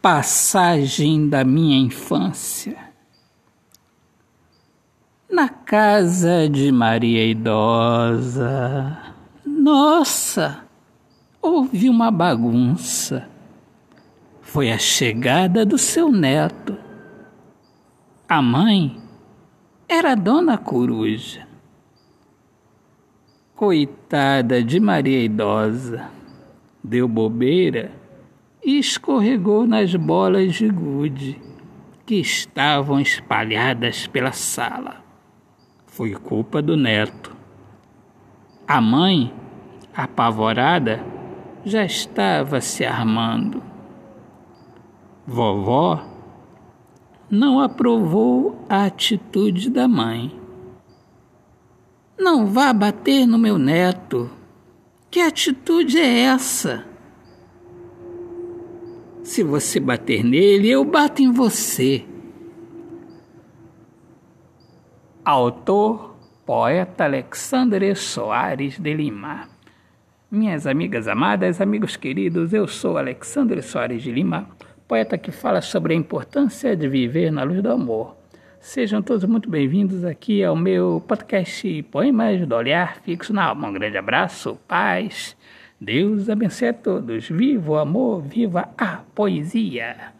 Passagem da minha infância. Na casa de Maria Idosa. Nossa! Houve uma bagunça. Foi a chegada do seu neto. A mãe era Dona Coruja. Coitada de Maria Idosa, deu bobeira e escorregou nas bolas de gude que estavam espalhadas pela sala. Foi culpa do neto. A mãe, apavorada, já estava se armando. Vovó não aprovou a atitude da mãe. Não vá bater no meu neto. Que atitude é essa? Se você bater nele, eu bato em você. Autor, poeta Alexandre Soares de Lima. Minhas amigas amadas, amigos queridos, eu sou Alexandre Soares de Lima, poeta que fala sobre a importância de viver na luz do amor. Sejam todos muito bem-vindos aqui ao meu podcast Poemas do Olhar Fixo na Alma. Um grande abraço, paz Deus abençoe a todos. Viva o amor, viva a poesia.